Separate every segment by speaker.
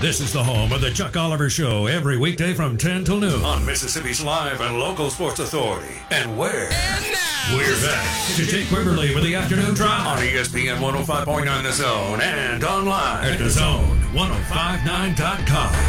Speaker 1: This is the home of the Chuck Oliver Show every weekday from 10 till noon on Mississippi's live and local sports authority. And where? And now, we're back to Jake Quiverly with the afternoon drop on ESPN 105.9 The Zone and online at The Zone 1059.com.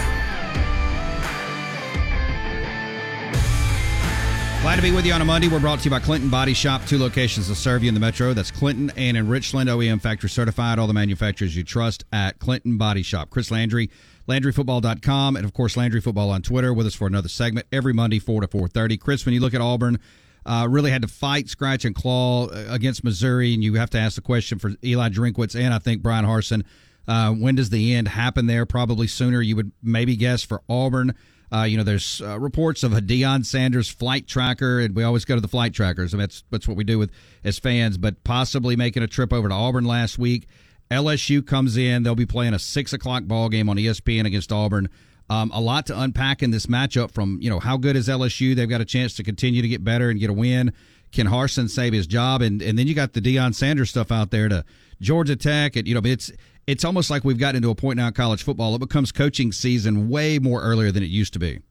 Speaker 2: Glad to be with you on a Monday. We're brought to you by Clinton Body Shop, two locations to serve you in the metro. That's Clinton and in Richland, OEM factory certified. All the manufacturers you trust at Clinton Body Shop. Chris Landry, LandryFootball.com, and of course Landry Football on Twitter. With us for another segment every Monday, four to four thirty. Chris, when you look at Auburn, uh, really had to fight, scratch, and claw uh, against Missouri, and you have to ask the question for Eli Drinkwitz and I think Bryan Harsin. Uh, when does the end happen there? Probably sooner. You would maybe guess for Auburn. Uh, you know, there's uh, reports of a Deion Sanders flight tracker, and we always go to the flight trackers. I mean, that's that's what we do with as fans. But possibly making a trip over to Auburn last week. LSU comes in; they'll be playing a six o'clock ball game on ESPN against Auburn. Um, a lot to unpack in this matchup. From you know, how good is LSU? They've got a chance to continue to get better and get a win. Can Harsin save his job? And and then you got the Deion Sanders stuff out there to Georgia Tech. And you know, it's it's almost like we've gotten into a point now in college football. It becomes coaching season way more earlier than it used to be.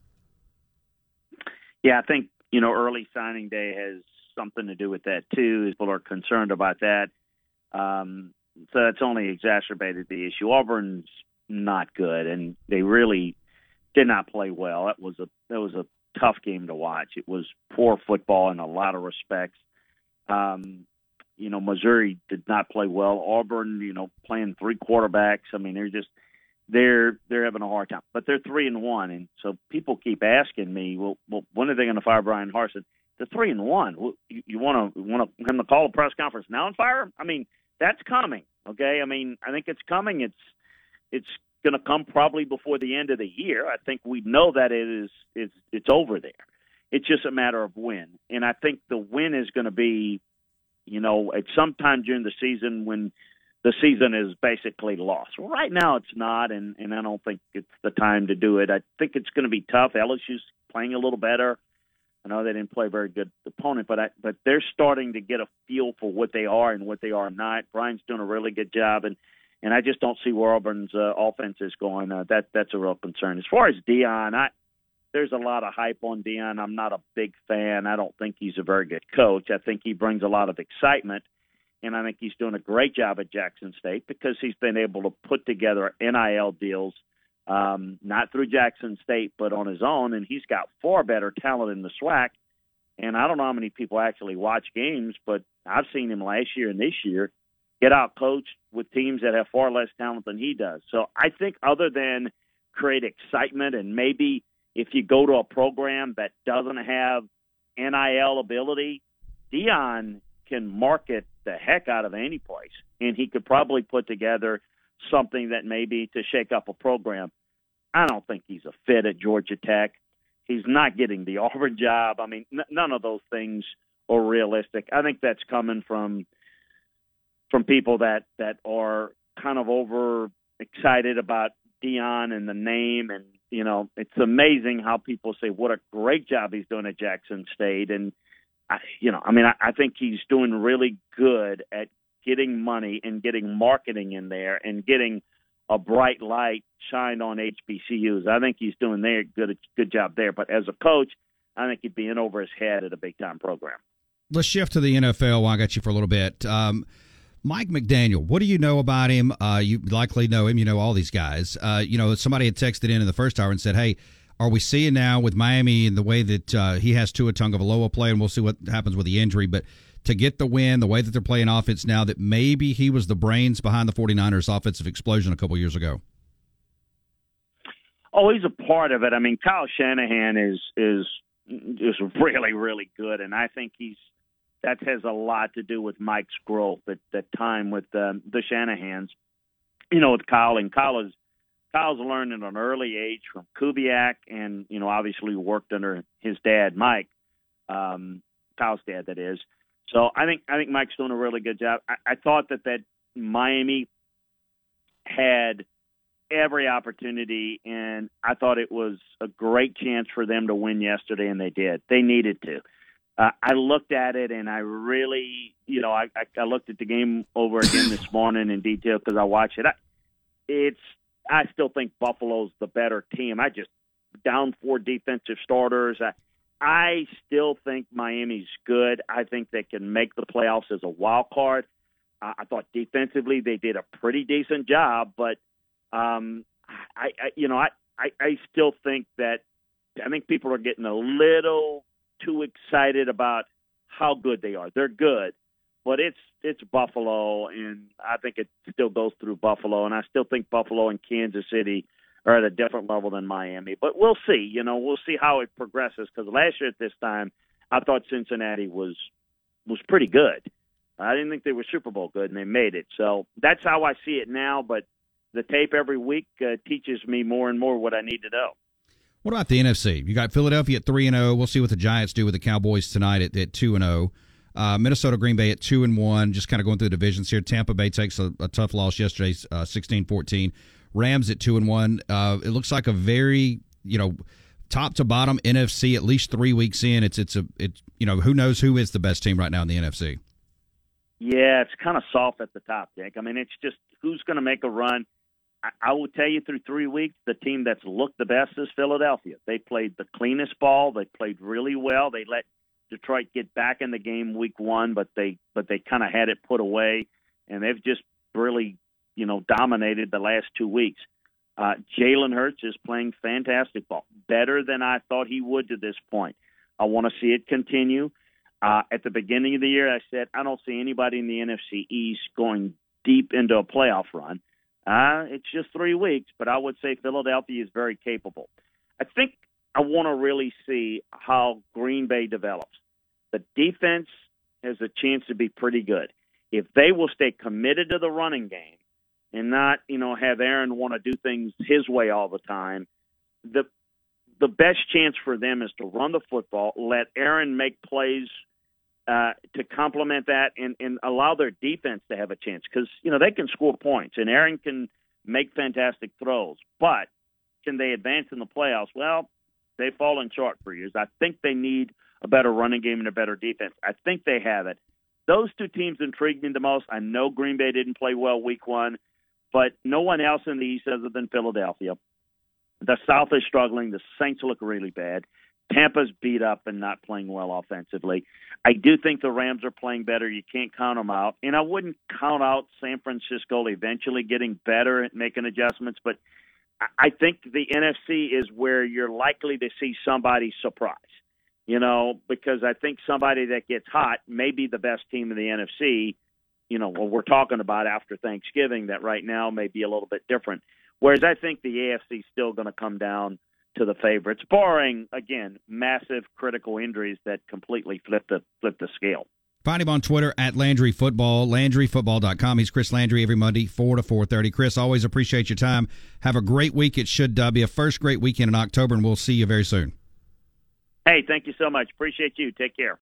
Speaker 3: Yeah, I think you know early signing day has something to do with that too. People are concerned about that, um, so that's only exacerbated the issue. Auburn's not good, and they really did not play well. That was a that was a tough game to watch. It was poor football in a lot of respects. Um, you know, Missouri did not play well. Auburn, you know, playing three quarterbacks. I mean, they're just they're they're having a hard time. But they're three and one, and so people keep asking me, well, well when are they going to fire Bryan Harsin? They're three and one. You, you want to want to him to call a press conference now and fire? I mean, that's coming. Okay, I mean, I think it's coming. It's it's going to come probably before the end of the year. I think we know that it is it's it's over there. It's just a matter of when, and I think the win is going to be, you know, at some time during the season when the season is basically lost. Well, right now it's not, and and I don't think it's the time to do it. I think it's going to be tough. LSU's playing a little better. I know they didn't play a very good opponent, but I, but they're starting to get a feel for what they are and what they are not. Brian's doing a really good job, and and I just don't see where Auburn's uh, offense is going. Uh, that that's a real concern. As far as Deion, I there's a lot of hype on Deion. I'm not a big fan. I don't think he's a very good coach. I think he brings a lot of excitement, and I think he's doing a great job at Jackson State because he's been able to put together NIL deals, um, not through Jackson State, but on his own, and he's got far better talent in the SWAC. And I don't know how many people actually watch games, but I've seen him last year and this year get out coached with teams that have far less talent than he does. So I think other than create excitement and maybe if you go to a program that doesn't have NIL ability, Deion can market the heck out of any place, and he could probably put together something that maybe to shake up a program. I don't think he's a fit at Georgia Tech. He's not getting the Auburn job. I mean, n- none of those things are realistic. I think that's coming from from people that that are kind of over excited about Deion and the name and you know it's amazing how people say what a great job he's doing at Jackson State and I, you know I mean I, I think he's doing really good at getting money and getting marketing in there and getting a bright light shined on HBCUs. I think he's doing there good good job there. But as a coach, I think he'd be in over his head at a big time program.
Speaker 2: Let's shift to the NFL. While I got you for a little bit. Um, Mike McDaniel, what do you know about him? Uh, you likely know him. You know all these guys. Uh, you know, somebody had texted in in the first hour and said, "Hey, are we seeing now with Miami and the way that uh, he has Tua Tagovailoa play, and we'll see what happens with the injury, but to get the win, the way that they're playing offense now, that maybe he was the brains behind the 49ers offensive explosion a couple years ago."
Speaker 3: Oh, he's a part of it. I mean, Kyle Shanahan is is is really really good, and I think he's that has a lot to do with Mike's growth at that time with um, the Shanahans. You know, with Kyle and Kyle is Kyle's learned at an early age from Kubiak, and you know, obviously worked under his dad, Mike, um, Kyle's dad, that is. So I think I think Mike's doing a really good job. I, I thought that that Miami had every opportunity, and I thought it was a great chance for them to win yesterday, and they did. They needed to. Uh, I looked at it, and I really, you know, I, I, I looked at the game over again this morning in detail because I watched it. I, it's I still think Buffalo's the better team. I just down four defensive starters. I, I still think Miami's good. I think they can make the playoffs as a wild card. Uh, I thought defensively they did a pretty decent job, but um, I, I you know I, I I still think that I think people are getting a little too excited about how good they are. They're good, but it's it's Buffalo, and I think it still goes through Buffalo, and I still think Buffalo and Kansas City are at a different level than Miami. But we'll see. You know, we'll see how it progresses because last year at this time, I thought Cincinnati was was pretty good. I didn't think they were Super Bowl good, and they made it. So that's how I see it now. But the tape every week uh, teaches me more and more what I need to know.
Speaker 2: What about the NFC? You got Philadelphia at three and zero. Oh. We'll see what the Giants do with the Cowboys tonight at, two and zero. Oh. Uh, Minnesota, Green Bay at two and one. Just kind of going through the divisions here. Tampa Bay takes a, a tough loss yesterday, uh, 16-14. Rams at two and one. Uh, it looks like a very you know top to bottom NFC. At least three weeks in, it's it's a it's you know who knows who is the best team right now in the NFC.
Speaker 3: Yeah, it's kind of soft at the top, Dick. I mean, it's just who's going to make a run. I, will tell you through three weeks, the team that's looked the best is Philadelphia. They played the cleanest ball. They played really well. They let Detroit get back in the game week one, but they but they kind of had it put away, and they've just really you know dominated the last two weeks. Uh, Jalen Hurts is playing fantastic ball, better than I thought he would to this point. I want to see it continue. Uh, at the beginning of the year, I said I don't see anybody in the NFC East going deep into a playoff run. Uh, it's just three weeks, but I would say Philadelphia is very capable. I think I want to really see how Green Bay develops. The defense has a chance to be pretty good. If they will stay committed to the running game and not, you know, have Aaron want to do things his way all the time, the the best chance for them is to run the football, let Aaron make plays uh, to complement that and, and allow their defense to have a chance because you know they can score points and Aaron can make fantastic throws, but can they advance in the playoffs? Well, they've fallen short for years. I think they need a better running game and a better defense. I think they have it. Those two teams intrigue me the most. I know Green Bay didn't play well week one, but no one else in the East other than Philadelphia. The South is struggling. The Saints look really bad. Tampa's beat up and not playing well offensively. I do think the Rams are playing better. You can't count them out. And I wouldn't count out San Francisco eventually getting better at making adjustments, but I think the NFC is where you're likely to see somebody surprise. You know, because I think somebody that gets hot may be the best team in the NFC. You know, what we're talking about after Thanksgiving that right now may be a little bit different. Whereas I think the AFC is still going to come down to the favorites, barring again massive critical injuries that completely flip the flip the scale.
Speaker 2: Find him on Twitter at Landry Football, LandryFootball.com. He's Chris Landry every Monday, 4 to 4.30. Chris, always appreciate your time. Have a great week. It should uh, be a first great weekend in October, and we'll see you very soon.
Speaker 3: Hey, thank you so much. Appreciate you. Take care.